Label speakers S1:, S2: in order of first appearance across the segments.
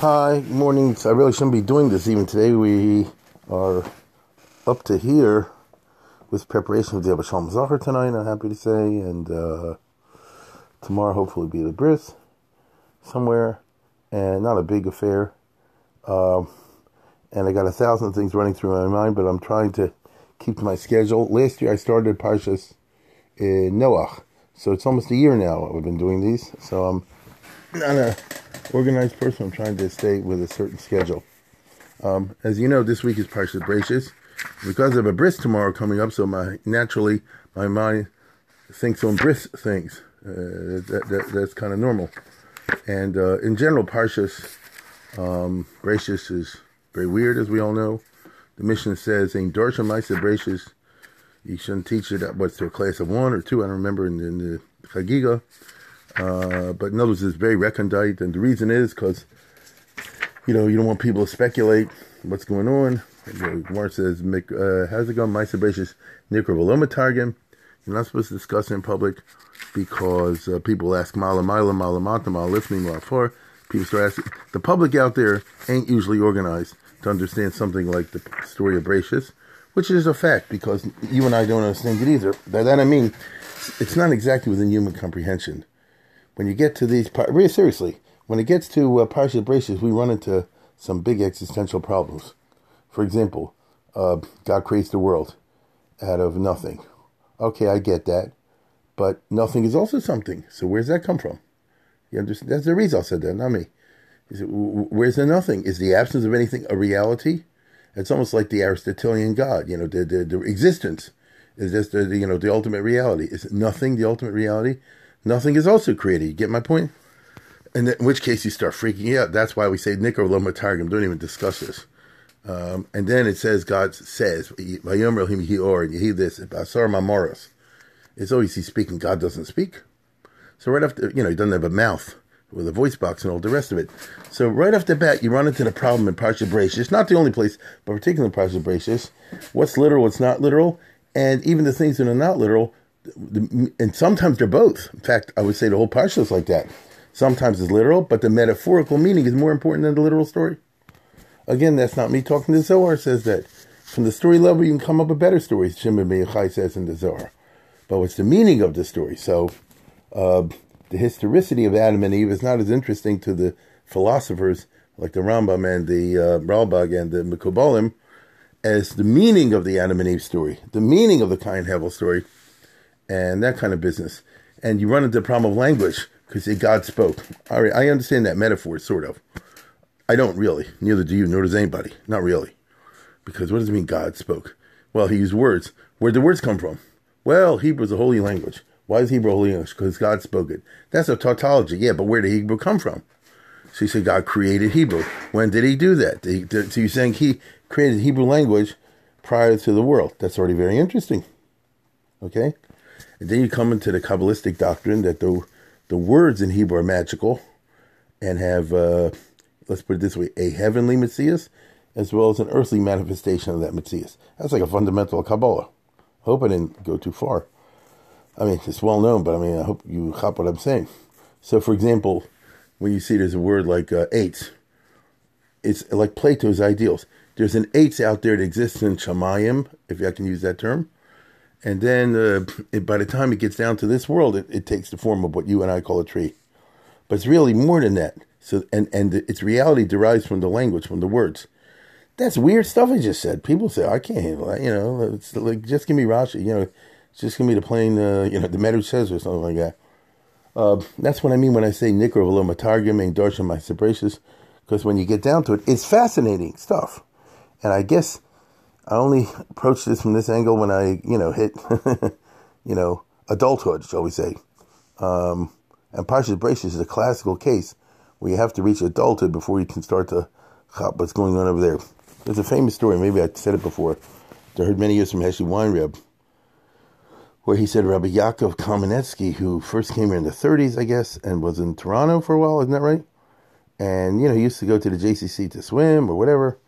S1: Hi, morning. I really shouldn't be doing this even today. We are up to here with preparation for the Abba Shalom Zachar tonight, I'm happy to say, and uh, tomorrow hopefully be the bris somewhere, and not a big affair. Um, and I got a thousand things running through my mind, but I'm trying to keep to my schedule. Last year I started Parshas in Noach, so it's almost a year now I've been doing these. So I'm not a organized person. I'm trying to stay with a certain schedule. Um, as you know, this week is Parshas Bereishis. Because of a bris tomorrow coming up, so my naturally my mind thinks on bris things. Uh, that, that, that's kind of normal. And uh, in general, Parshas um, Bereishis is very weird, as we all know. The Mishnah says, "In Dorsha Maisa Bereishis, you shouldn't teach it what's to a class of one or two. I don't remember in, in the Chagiga." Uh, but in other words, it's very recondite, and the reason is because you know you don't want people to speculate what's going on. Gemara says, uh, "How's it going, my Bereishis Nikra targum. You're not supposed to discuss in public because uh, people ask Mala Mala Mala Mata Mala Mala. People start asking. The public out there ain't usually organized to understand something like the story of Bereishis, which is a fact because you and I don't understand it either. By that I mean, it's not exactly within human comprehension when you get to these, really seriously, when it gets to uh, Parsha Bereishis, we run into some big existential problems. For example, uh, God creates the world out of nothing. Okay, I get that, but nothing is also something. So where's that come from? You understand? That's the reason I said that, not me. It, where's the nothing? Is the absence of anything a reality? It's almost like the Aristotelian God. You know, the the, the existence is just the, you know the ultimate reality. Is nothing the ultimate reality? Nothing is also created. You get my point? And in which case you start freaking out. That's why we say Nikar Loma Targum. Don't even discuss this. Um, and then it says, God says, Vayomer him hior, and you hear this, Basar Mamoros. It's always he's speaking, God doesn't speak. So right after, you know, he doesn't have a mouth with a voice box and all the rest of it. So right off the bat, you run into the problem in Parsha Bereishis. Not the only place, but particularly in Parsha Bereishis. What's literal, what's not literal, and even the things that are not literal, and sometimes they're both. In fact, I would say the whole parsha is like that. Sometimes it's literal, but the metaphorical meaning is more important than the literal story. Again, that's not me talking. The Zohar says that from the story level, you can come up with better stories. Shimon Ben Yochai says in the Zohar. But what's the meaning of the story? So, uh, the historicity of Adam and Eve is not as interesting to the philosophers like the Rambam and the uh, Ralbag and the Mekubalim as the meaning of the Adam and Eve story, the meaning of the Cain Hevel story and that kind of business. And you run into the problem of language because God spoke. All right, I understand that metaphor, sort of. I don't really. Neither do you, nor does anybody. Not really. Because what does it mean God spoke? Well, he used words. Where'd the words come from? Well, Hebrew is a holy language. Why is Hebrew holy language? Because God spoke it. That's a tautology. Yeah, but where did Hebrew come from? So you say God created Hebrew. When did he do that? He, so you're saying he created Hebrew language prior to the world. That's already very interesting. Okay? And then you come into the Kabbalistic doctrine that the, the words in Hebrew are magical and have, uh, let's put it this way, a heavenly Matthias as well as an earthly manifestation of that Matthias. That's like a fundamental Kabbalah. I hope I didn't go too far. I mean, it's well known, but I mean, I hope you cop what I'm saying. So, for example, when you see there's a word like uh, eitz, it's like Plato's ideals. There's an eitz out there that exists in Shamayim, if I can use that term, and then uh, it, by the time it gets down to this world, it, it, takes the form of what you and I call a tree. But it's really more than that. So, and, and its reality derives from the language, from the words. That's weird stuff I just said. People say, I can't handle that. You know, it's like, just give me Rashi. You know, just give me the plain, uh, you know, the Medrash says or something like that. Uh, that's what I mean when I say Nikro Velo Matargim and Darshan My because when you get down to it, it's fascinating stuff. And I guess I only approached this from this angle when I, you know, hit, you know, adulthood, shall we say. Um, And Parshas Bereshis is a classical case where you have to reach adulthood before you can start to chop what's going on over there. There's a famous story, maybe I said it before, I heard many years from Heshi Weinreb, where he said Rabbi Yaakov Kamenetsky, who first came here in the 30s, I guess, and was in Toronto for a while, isn't that right? And, you know, he used to go to the JCC to swim or whatever.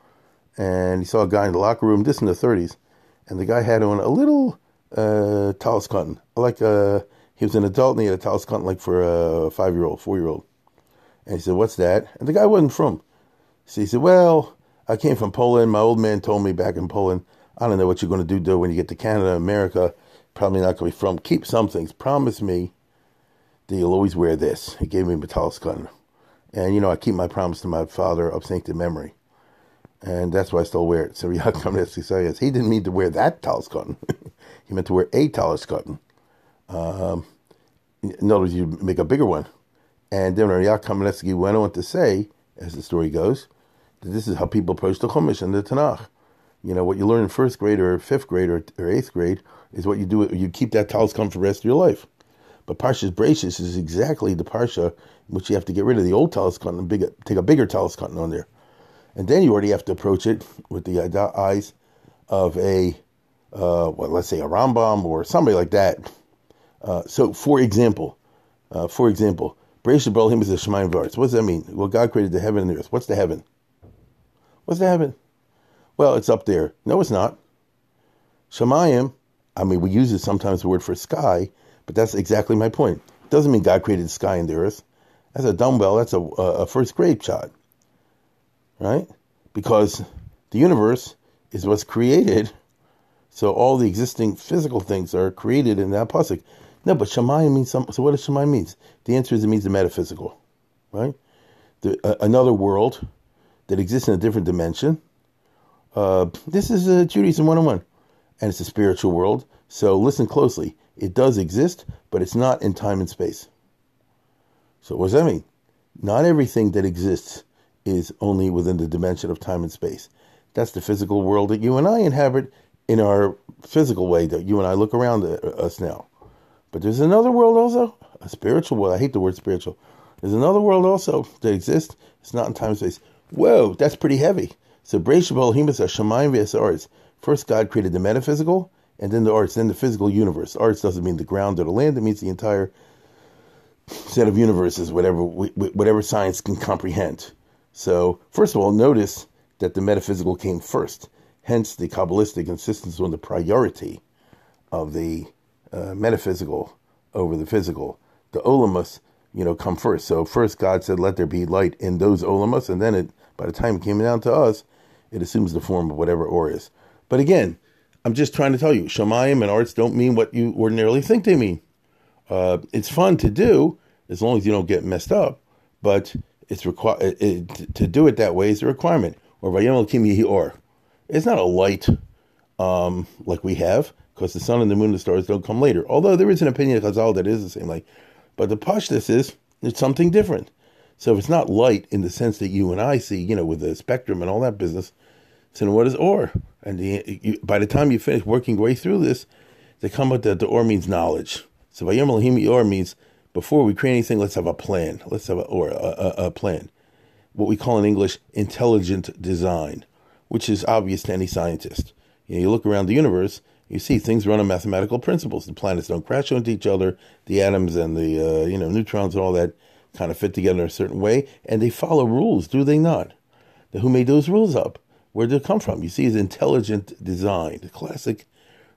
S1: And he saw a guy in the locker room, this in the 30s, and the guy had on a little uh, tallis katan. Like uh, he was an adult and he had a tallis katan like for a five year old, four year old. And he said, What's that? And the guy wasn't frum. So he said, Well, I came from Poland. My old man told me back in Poland, I don't know what you're going to do, when you get to Canada, America. Probably not going to be frum. Keep some things. Promise me that you'll always wear this. He gave me a tallis katan. And, you know, I keep my promise to my father of sancted memory. And that's why I still wear it. So Yaakov says he didn't mean to wear that tallis katan. he meant to wear a tallis katan. Um, in other words, you make a bigger one. And then Yaakov Kamenetsky went on to say, as the story goes, that this is how people approach the Chumash and the Tanakh. You know, what you learn in first grade or fifth grade or, or eighth grade is what you do. You keep that tallis katan for the rest of your life. But Parshas Bereshis is exactly the Parsha in which you have to get rid of the old tallis katan and big, take a bigger tallis katan on there. And then you already have to approach it with the eyes of a, uh, well, let's say a Rambam or somebody like that. Uh, so, for example, uh, for example, Bereshit Him is a Shemayim Varetz. What does that mean? Well, God created the heaven and the earth. What's the heaven? What's the heaven? Well, it's up there. No, it's not. Shemayim, I mean, we use it sometimes the word for sky, but that's exactly my point. It doesn't mean God created the sky and the earth. That's a dumbbell. That's a, a first grade shot right? Because the universe is what's created. So all the existing physical things are created in that pasuk. No, but Shemayim means some. So what does Shemayim means? The answer is it means the metaphysical, right? The, uh, another world that exists in a different dimension. Uh, this is uh, Judaism 101, and it's a spiritual world. So listen closely. It does exist, but it's not in time and space. So what does that mean? Not everything that exists is only within the dimension of time and space. That's the physical world that you and I inhabit in our physical way that you and I look around uh, us now. But there's another world also, a spiritual world. I hate the word spiritual. There's another world also that exists. It's not in time and space. Whoa, that's pretty heavy. So Breshab Elohim is a vs. aretz. First, God created the metaphysical, and then the aretz, then the physical universe. Aretz doesn't mean the ground or the land; it means the entire set of universes, whatever whatever science can comprehend. So, first of all, notice that the metaphysical came first. Hence, the Kabbalistic insistence on the priority of the uh, metaphysical over the physical. The olamus, you know, come first. So first, God said, "Let there be light in those olamus," and then it, by the time it came down to us, it assumes the form of whatever or is. But again, I'm just trying to tell you, Shemayim and aretz don't mean what you ordinarily think they mean. Uh, it's fun to do as long as you don't get messed up, but it's required it, to do it that way is a requirement. Or Vayom Elokim Or. It's not a light um, like we have, because the sun and the moon and the stars don't come later. Although there is an opinion of Chazal that is the same light. But the pashtus is it's something different. So if it's not light in the sense that you and I see, you know, with the spectrum and all that business, then what is or? And the, you, by the time you finish working your way through this, they come up that the or means knowledge. So Vayom Elohim or means before we create anything, let's have a plan. Let's have a, or a, a, a plan. What we call in English intelligent design, which is obvious to any scientist. You, know, you look around the universe, you see things run on mathematical principles. The planets don't crash into each other. The atoms and the uh, you know neutrons and all that kind of fit together in a certain way, and they follow rules, do they not? Now, who made those rules up? Where did it come from? You see, it's intelligent design, the classic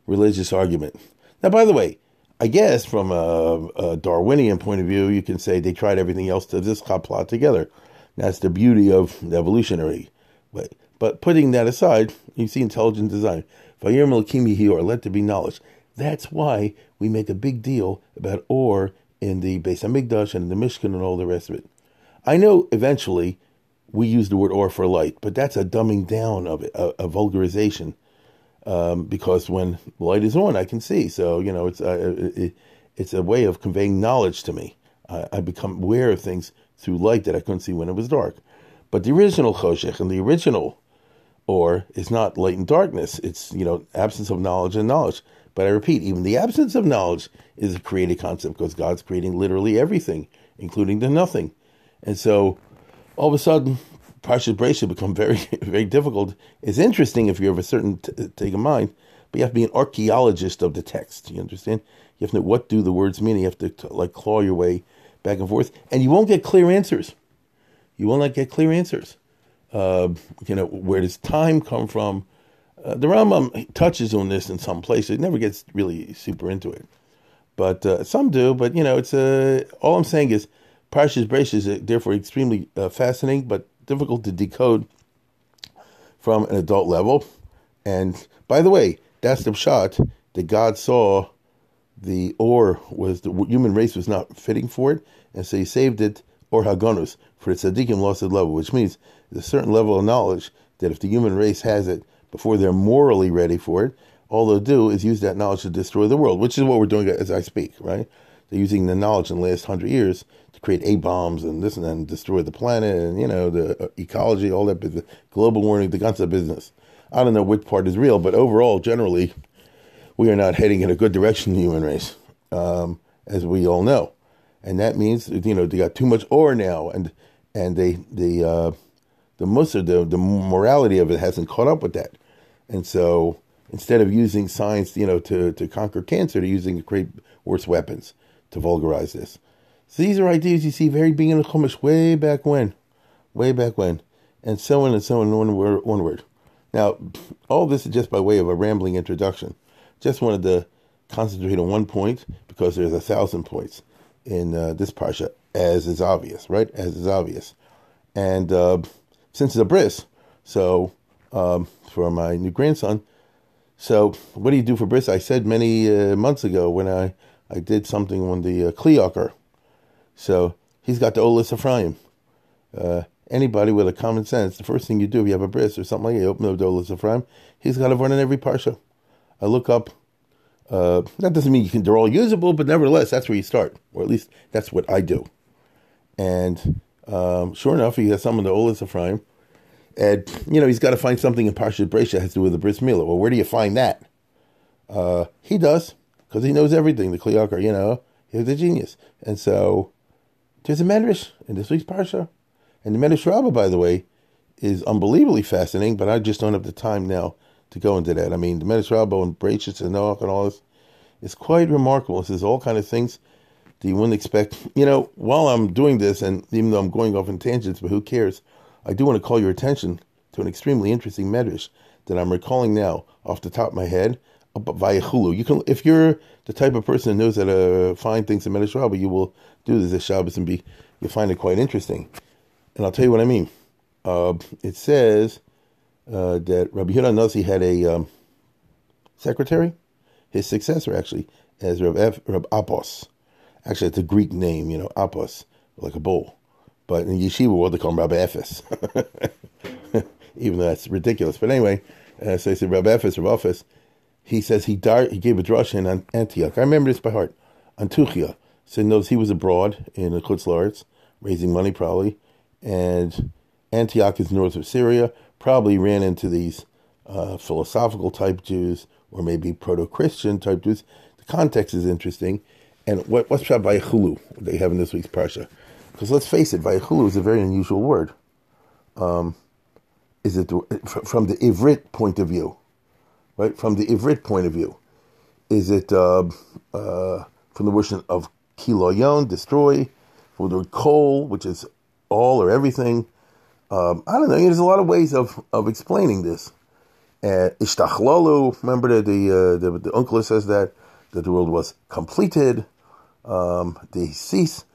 S1: religious argument. Now, by the way, I guess from a, a, Darwinian point of view, you can say they tried everything else to this plot together. That's the beauty of evolutionary. But, but putting that aside, you see intelligent design. Vayir Malakimi or let there be knowledge. That's why we make a big deal about or in the Beis Hamikdash and the Mishkan and all the rest of it. I know eventually we use the word or for light, but that's a dumbing down of it, a, a vulgarization um, because when light is on, I can see. So you know, it's uh, it, it's a way of conveying knowledge to me. I, I, become aware of things through light that I couldn't see when it was dark. But the original choshech and the original or is not light and darkness. It's you know absence of knowledge and knowledge. But I repeat, even the absence of knowledge is a created concept because God's creating literally everything, including the nothing. And so all of a sudden, Parshas Breshit become very, very difficult. It's interesting if you have a certain t- take of mind, but you have to be an archaeologist of the text. You understand? You have to know what do the words mean. You have to, to like claw your way back and forth, and you won't get clear answers. You will not get clear answers. Uh, you know, where does time come from? Uh, the Rambam touches on this in some places. It never gets really super into it, but uh, some do. But you know, it's uh, all I'm saying is Parshas Breshit is therefore extremely uh, fascinating, but difficult to decode from an adult level. And by the way, that's the shot that God saw the or was the human race was not fitting for it, and so He saved it or hagonus for its tzaddikim lost level, which means a certain level of knowledge that if the human race has it before they're morally ready for it, all they'll do is use that knowledge to destroy the world, which is what we're doing as I speak, right? They're using the knowledge in the last hundred years create A bombs and this and and destroy the planet and, you know, the uh, ecology, all that business, global warming, the guns of business. I don't know which part is real, but overall, generally, we are not heading in a good direction the human race, um, as we all know. And that means, you know, they got too much ore now and, and they, the, uh, the Musar, the, the morality of it hasn't caught up with that. And so instead of using science, you know, to, to conquer cancer, they're using create worse weapons to vulgarize this. So these are ideas you see very beginning of Chumash way back when, way back when, and so on and so on, one word. Now, all this is just by way of a rambling introduction. Just wanted to concentrate on one point because there's a thousand points in uh, this parsha, as is obvious, right? As is obvious. And uh, since it's a bris, so um, for my new grandson. So, what do you do for bris? I said many uh, months ago when I, I did something on the uh, Kli Yakar. So, he's got the Olis Ephraim. Uh, anybody with a common sense, the first thing you do if you have a bris or something like that, you open up the Olis Ephraim. He's got to run in every parsha. I look up. Uh, that doesn't mean you can, they're all usable, but nevertheless, that's where you start, or at least that's what I do. And um, sure enough, he has some of the Olis Ephraim. And, you know, he's got to find something in Parshat Bresha that has to do with the Bris Milah. Well, where do you find that? Uh, he does, because he knows everything. The Kli Yakar, you know, he's a genius. And so there's a Medrash in this week's Parsha. And the Medrash Rabbah, by the way, is unbelievably fascinating, but I just don't have the time now to go into that. I mean, the Medrash Rabbah and Brachis and Noach and all this is quite remarkable. It says all kind of things that you wouldn't expect. You know, while I'm doing this, and even though I'm going off in tangents, but who cares? I do want to call your attention to an extremely interesting medrash that I'm recalling now off the top of my head You can, if you're the type of person who knows how to find things in Medrash Rabbah, you will do this at Shabbos and be you'll find it quite interesting. And I'll tell you what I mean. Uh, it says uh, that Rabbi Yehuda Nasi had a um, secretary, his successor actually, as Rab, F, Apos. Actually, it's a Greek name, you know, Apos, like a bull. But in yeshiva world, they call him Rabbi Ephes. Even though that's ridiculous. But anyway, uh, so I said Rabbi Ephes, Rabbi Ephes, he says he died, he gave a drush in Antioch. I remember this by heart. Antuchia. So knows he was abroad in the Chutz La'aretz, raising money probably. And Antioch is north of Syria. Probably ran into these uh, philosophical type Jews or maybe proto Christian type Jews. The context is interesting. And what, what's Shabbat Chulu they have in this week's Parsha? Because let's face it, Vayichulu is a very unusual word. Um, is it from the Ivrit point of view, right? From the Ivrit point of view, is it uh, uh, from the word of kiloyon, destroy, from the word kol, which is all or everything? Um, I don't know. There's a lot of ways of, of explaining this. Uh, remember that the, uh, the the uncle says that that the world was completed. Um, they cease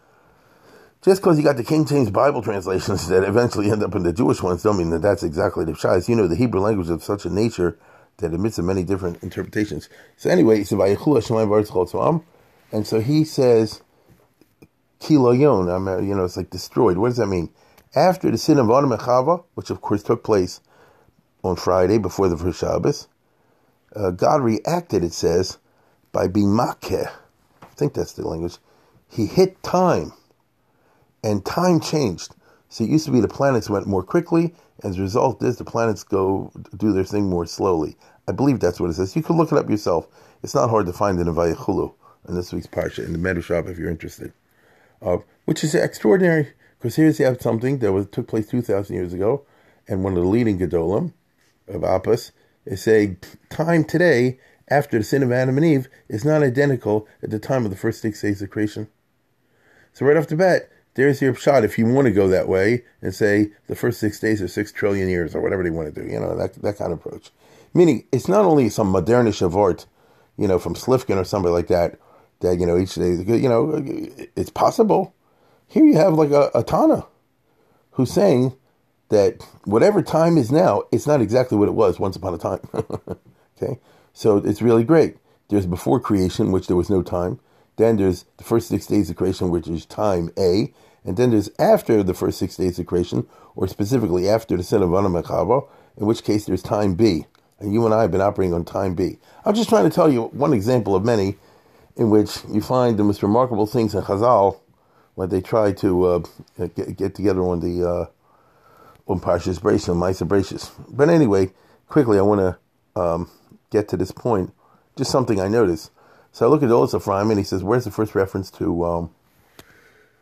S1: just because you got the King James Bible translations that eventually end up in the Jewish ones, don't mean that that's exactly the Pshas. You know, the Hebrew language is of such a nature that admits of many different interpretations. So anyway, he said, and so he says, Kiloyon, I'm, you know, it's like destroyed. What does that mean? After the sin of Adam and Chava, which of course took place on Friday before the first Shabbos, uh, God reacted, it says, by being. I think that's the language. He hit time and time changed. So it used to be the planets went more quickly. As a result, is the planets go do their thing more slowly. I believe that's what it says. You can look it up yourself It's not hard to find in the Vayichulu in this week's parsha in the Medrash if you're interested. Uh, which is extraordinary because here's you have something that was took place two thousand years ago, and one of the leading gedolim of Appas is saying time today after the sin of Adam and Eve is not identical at the time of the first six days of creation. So right off the bat, there's your shot if you want to go that way and say the first six days are six trillion years or whatever they want to do, you know, that that kind of approach. Meaning it's not only some modernish art, you know, from Slifkin or somebody like that, that, you know, each day, you know, it's possible. Here you have like a, a Tana who's saying that whatever time is now, it's not exactly what it was once upon a time. okay? So it's really great. There's before creation, which there was no time. Then there's the first six days of creation, which is time A. And then there's after the first six days of creation, or specifically after the sin of Adam and in which case there's time B. And you and I have been operating on time B. I'm just trying to tell you one example of many in which you find the most remarkable things in Chazal when they try to uh, get, get, together on the uh, on Parshas Brachos, Ma'aser Brachos. But anyway, quickly, I want to um, get to this point. Just something I noticed. So I look at Olis Ephraim and he says, "Where's the first reference to um,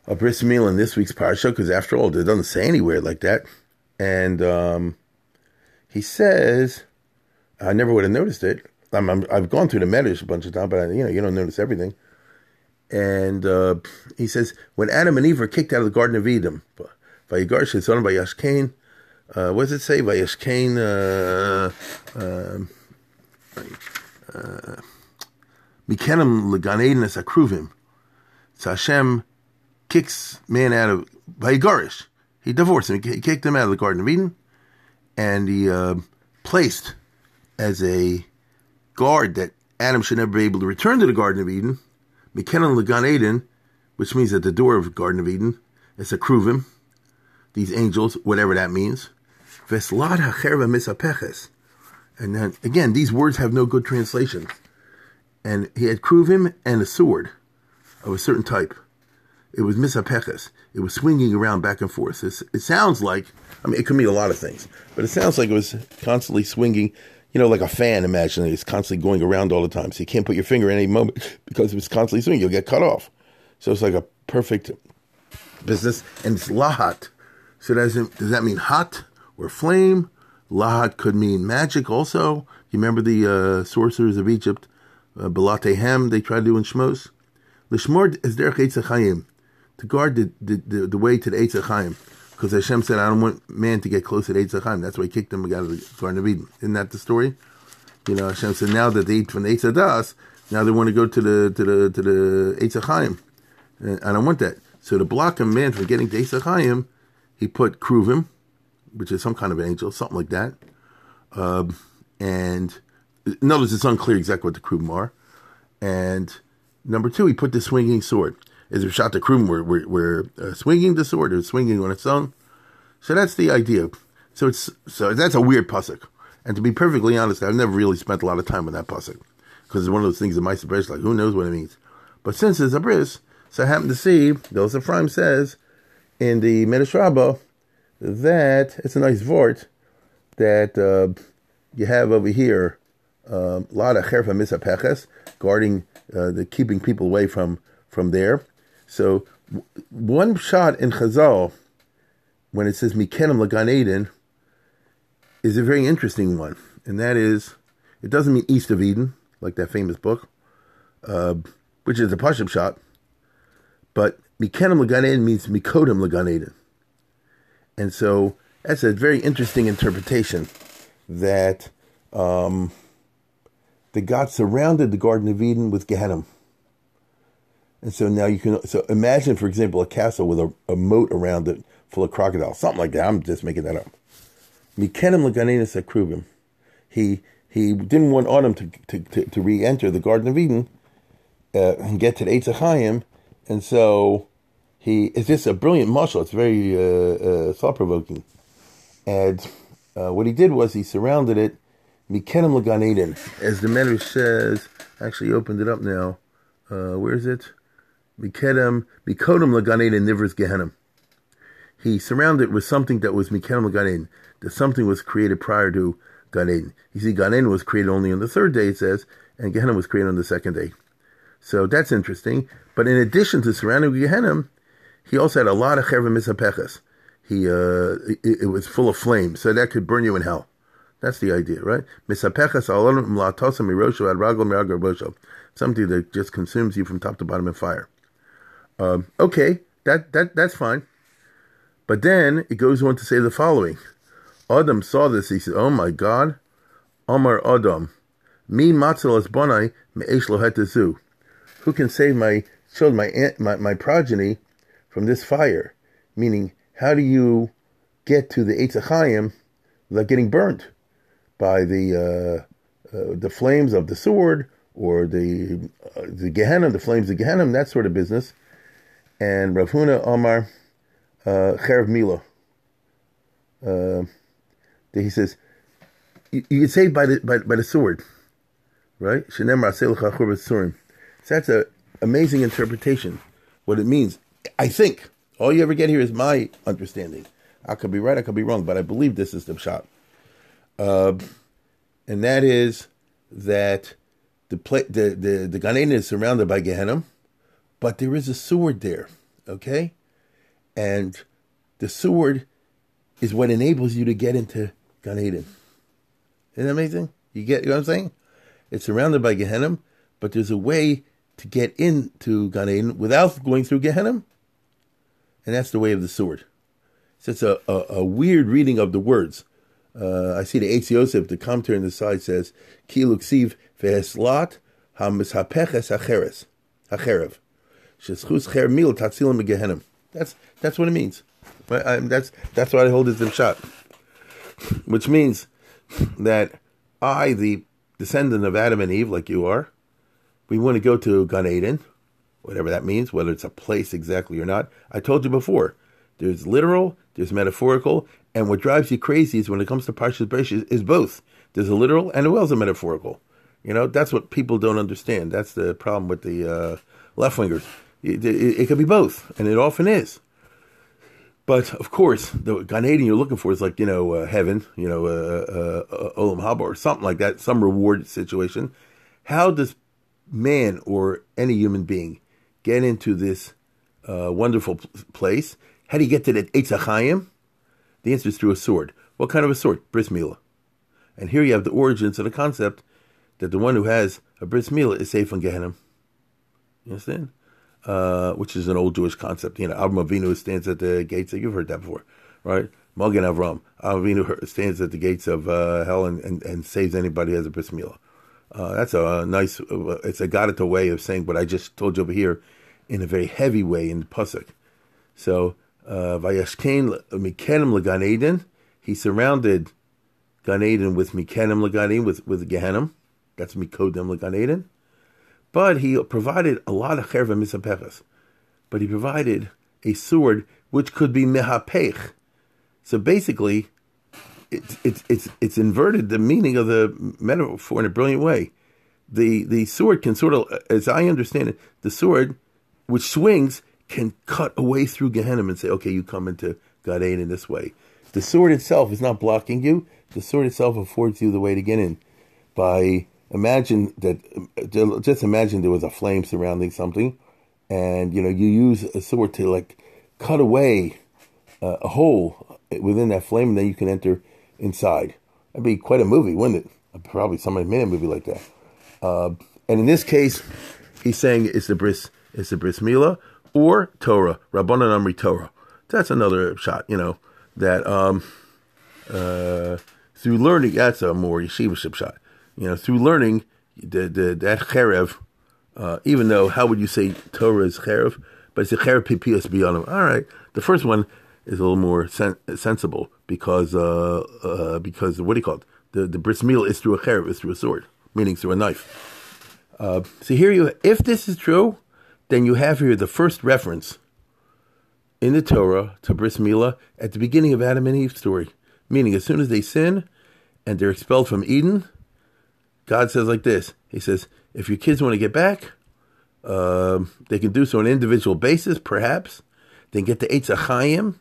S1: a bris meal in this week's parsha? Because after all, it doesn't say anywhere like that." And um, he says, "I never would have noticed it. i have gone through the Medrash a bunch of times, but I, you know, you don't notice everything." And uh, he says, when Adam and Eve were kicked out of the Garden of Eden, by Vayigar Shizon Vayashkain, uh, what does it say? Vayashkain, uh, um, uh, Mikenem Legan Hashem kicks man out of Vayigarish. He divorced him. He kicked him out of the Garden of Eden, and he uh, placed as a guard that Adam should never be able to return to the Garden of Eden. Mikenem Legan Eden, which means at the door of the Garden of Eden, it's a Kruvim, these angels, whatever that means. Veslad hacherva misapeches. And then again, these words have no good translation. And he had kruvim and a sword of a certain type. It was misapeches. It was swinging around back and forth. It's, it sounds like, I mean, it could mean a lot of things, but it sounds like it was constantly swinging, you know, like a fan, imagine it's constantly going around all the time. So you can't put your finger in any moment because if it's constantly swinging, you'll get cut off. So it's like a perfect business. And it's lahat. So does, it, does that mean hot or flame? Lahat could mean magic also. You remember the uh, sorcerers of Egypt, uh, Balatehem, they tried to do in Shmos? Is derech to guard the, the, the, the, way to the Eitzachayim. Because Hashem said, I don't want man to get close to the Chaim. That's why he kicked them out of the Garden of Eden. Isn't that the story? You know, Hashem said, now that they eat from the Eitzadas, now they want to go to the to the to the Eitzachayim. And I don't want that. So to block a man from getting to Chaim, he put Kruvim, which is some kind of angel, something like that. Um, and words, it's unclear exactly what the Kruvim are. And number two, he put the swinging sword. Is the Kruvim were, were, were uh, swinging the sword or swinging on its own? So that's the idea. So it's so that's a weird pasuk. And to be perfectly honest, I've never really spent a lot of time on that pasuk because it's one of those things that my bris like who knows what it means. But since it's a bris, so I happen to see those Ephraim says in the Medrash that it's a nice vort that uh, you have over here um, a lot of cherfa misapeches guarding uh, the keeping people away from from there. So one shot in Chazal when it says Mikenem Lagan Eden is a very interesting one, and that is it doesn't mean east of Eden like that famous book, uh, which is a Pashab shot, but Mikenem Lagan Eden means Mikodem Lagan Eden. And so that's a very interesting interpretation that um, that God surrounded the Garden of Eden with Gehenna. And so now you can so imagine, for example, a castle with a, a moat around it full of crocodiles, something like that. I'm just making that up. Mikenem Laganenis Akrubim. He he didn't want Adam to, to, to, to re-enter the Garden of Eden uh, and get to the Eitz Chaim, and so he is just a brilliant mashal. It's very uh, uh, thought provoking. And uh, what he did was he surrounded it, Mikenem Lagan As the Medrash says, actually opened it up now. Uh, where is it? Mikenem, Mikodem Lagan Eden Nivers Gehenim. He surrounded it with something that was Mikenem Lagan Eden. That something was created prior to Gan Eden. You see, Gan Eden was created only on the third day, it says, and Gehenna was created on the second day. So that's interesting. But in addition to surrounding Gehenna, he also had a lot of cherva misapeches. He uh, it, it, was full of flames, so that could burn you in hell. That's the idea, right? Misapeches something that just consumes you from top to bottom in fire. Um, okay, that that that's fine. But then it goes on to say the following: Adam saw this. He said, "Oh my God, Amar Adam, mi matzalas bonai me'esh lohetezu." Who can save my children, my, my my progeny, from this fire? Meaning, how do you get to the Eitz without getting burnt by the uh, uh, the flames of the sword or the uh, the Gehenna, the flames of Gehenna, that sort of business? And Rav Huna Omar uh, Mila. Uh, he says you, you get saved by the by, by the sword, right? So that's an amazing interpretation. What it means, I think. All you ever get here is my understanding. I could be right, I could be wrong, but I believe this is the shot. Uh, and that is that the pla- the the, the Gan Eden is surrounded by Gehenna, but there is a sword there. Okay, and the sword is what enables you to get into Gan Eden. Isn't that amazing? You get you know what I'm saying? It's surrounded by Gehenna, but there's a way to get into Gan Eden without going through Gehenna, and that's the way of the sword. So it's a, a, a weird reading of the words. Uh, I see the Eitz Yosef, the commentary on the side says, Ki luksiv ve'eslat ha-mishapeches. Sheschus cher mil tatzilim gehenim. That's, that's what it means. I, that's, that's what I hold this shot. Which means that I, the descendant of Adam and Eve, like you are, we want to go to Gan Eden, whatever that means, whether it's a place exactly or not. I told you before, there's literal, there's metaphorical, and what drives you crazy is when it comes to Parshas Bereshit is both. There's a literal and as well as a metaphorical. You know, that's what people don't understand. That's the problem with the uh, left wingers. It, it, it, can be both, and it often is. But of course, the Gan Eden you're looking for is like you know uh, heaven, you know uh, uh, uh Olam Haba or something like that, some reward situation. How does man or any human being get into this uh, wonderful place? How do you get to the Eitz Chaim? The answer is through a sword. What kind of a sword? Bris. And here you have the origins of the concept that the one who has a Bris is safe on Gehenna. You understand? Uh, which is an old Jewish concept. You know, Avram Avinu stands at the gates. You've heard that before, right? Magen Avram. Avinu stands at the gates of uh, hell and, and, and, saves anybody has a bris milah. Uh, that's a nice, it's a Gadata way of saying what I just told you over here in a very heavy way in the Pasuk. So, uh, Vayashkein Mikenim Legan Eden, he surrounded Gan Eden with Mikenim Legan Eden, with, with Gehenim. That's Mikodem Legan Eden. But he provided a lot of Cherva Misapeches. But he provided a sword which could be Mehapech. So basically, it's it's it's it's inverted the meaning of the metaphor in a brilliant way. The the sword can sort of, as I understand it, the sword which swings can cut away through Gehenna and say, okay, you come into God in this way. The sword itself is not blocking you. The sword itself affords you the way to get in. By imagine that, just imagine there was a flame surrounding something, and you know you use a sword to like cut away uh, a hole within that flame, and then you can enter inside. That'd be quite a movie, wouldn't it? Probably somebody made a movie like that. Uh, and in this case, he's saying it's the bris, it's the bris milah or Torah, Rabbanan Amri Torah. That's another shot, you know, that um, uh, through learning, that's a more yeshivaship shot. You know, through learning, the, the, that cherev, uh, even though, how would you say Torah is cherev? But it's a cherev pipias beyond him. All right, the first one is a little more sen- sensible because uh, uh, because what do you call it? The the bris milah is through a cherev, is through a sword, meaning through a knife. Uh, so here you, if this is true, then you have here the first reference in the Torah to bris milah at the beginning of Adam and Eve's story, meaning as soon as they sin and they're expelled from Eden, God says like this. He says, if your kids want to get back, uh, they can do so on an individual basis, perhaps. Then get the Eitz Chaim,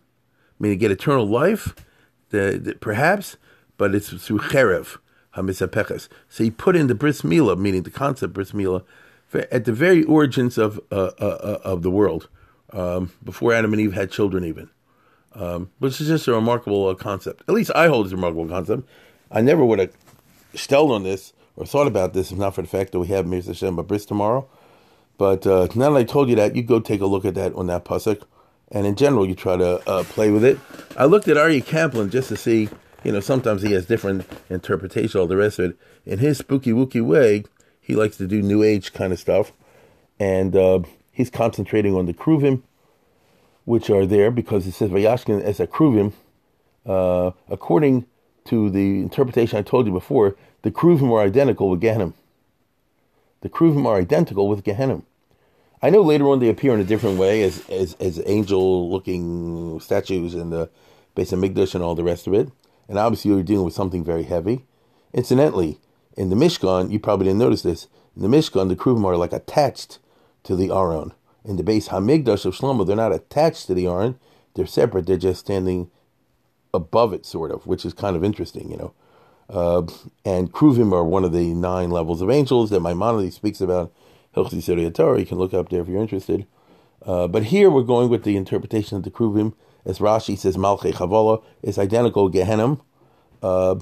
S1: meaning get eternal life, the, the, perhaps, but it's through Cherev. hamisapeches. So he put in the bris milah, meaning the concept bris milah, at the very origins of uh, uh, uh, of the world, um, before Adam and Eve had children, even, um, which is just a remarkable uh, concept. At least I hold it's a remarkable concept. I never would have stelled on this or thought about this if not for the fact that we have Mir Hashem Bris tomorrow. But uh, now that I told you that, you go take a look at that on that pasuk, and in general, you try to uh, play with it. I looked at Aryeh Kaplan just to see, you know, sometimes he has different interpretation, all the rest of it. In his spooky wooky way, he likes to do New Age kind of stuff, and uh, he's concentrating on the kruvim, which are there because it says Vayashkin as a kruvim. Uh, according to the interpretation I told you before, the kruvim are identical with Gehenim. The kruvim are identical with Gehenim. I know later on they appear in a different way as as, as angel-looking statues in the base of Migdash and all the rest of it. And obviously you're dealing with something very heavy. Incidentally, in the Mishkan, you probably didn't notice this. In the Mishkan, the Kruvim are like attached to the Aron. In the Beis Hamikdash of Shlomo, they're not attached to the Aron. They're separate. They're just standing above it, sort of, which is kind of interesting, you know. Uh, and Kruvim are one of the nine levels of angels that Maimonides speaks about. Hilchti Torah. You can look up there if you're interested. Uh, but here we're going with the interpretation of the Kruvim. As Rashi says, Malchei Chavala is identical Gehenim. Uh,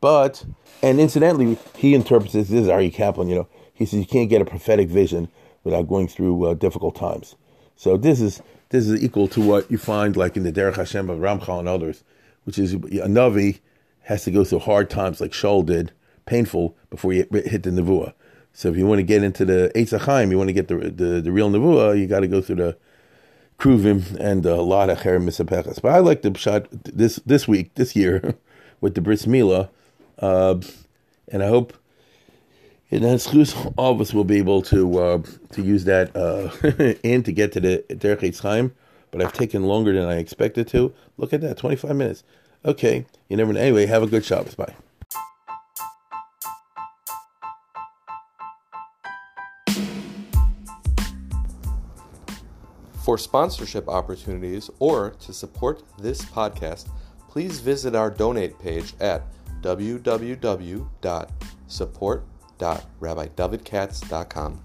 S1: but, and incidentally, he interprets this, this is Aryeh Kaplan, you know, he says you can't get a prophetic vision without going through uh, difficult times. So this is this is equal to what you find like in the Derech Hashem of Ramchal and others, which is a Navi has to go through hard times like Shaul did, painful, before you hit the Nevuah. So if you want to get into the Eitz Chaim, you want to get the, the, the real Nevuah, you got to go through the Kruvim and a lot of Cherem Misapeches. But I like the shot this this week, this year, with the Bris Milah, uh, and I hope and then all of us will be able to uh, to use that uh, in to get to the Derech Chaim. But I've taken longer than I expected to. Look at that, 25 minutes. Okay, you never know. Anyway, have a good Shabbos. Bye.
S2: For sponsorship opportunities or to support this podcast, please visit our donate page at www.support.rabbidavidkatz.com.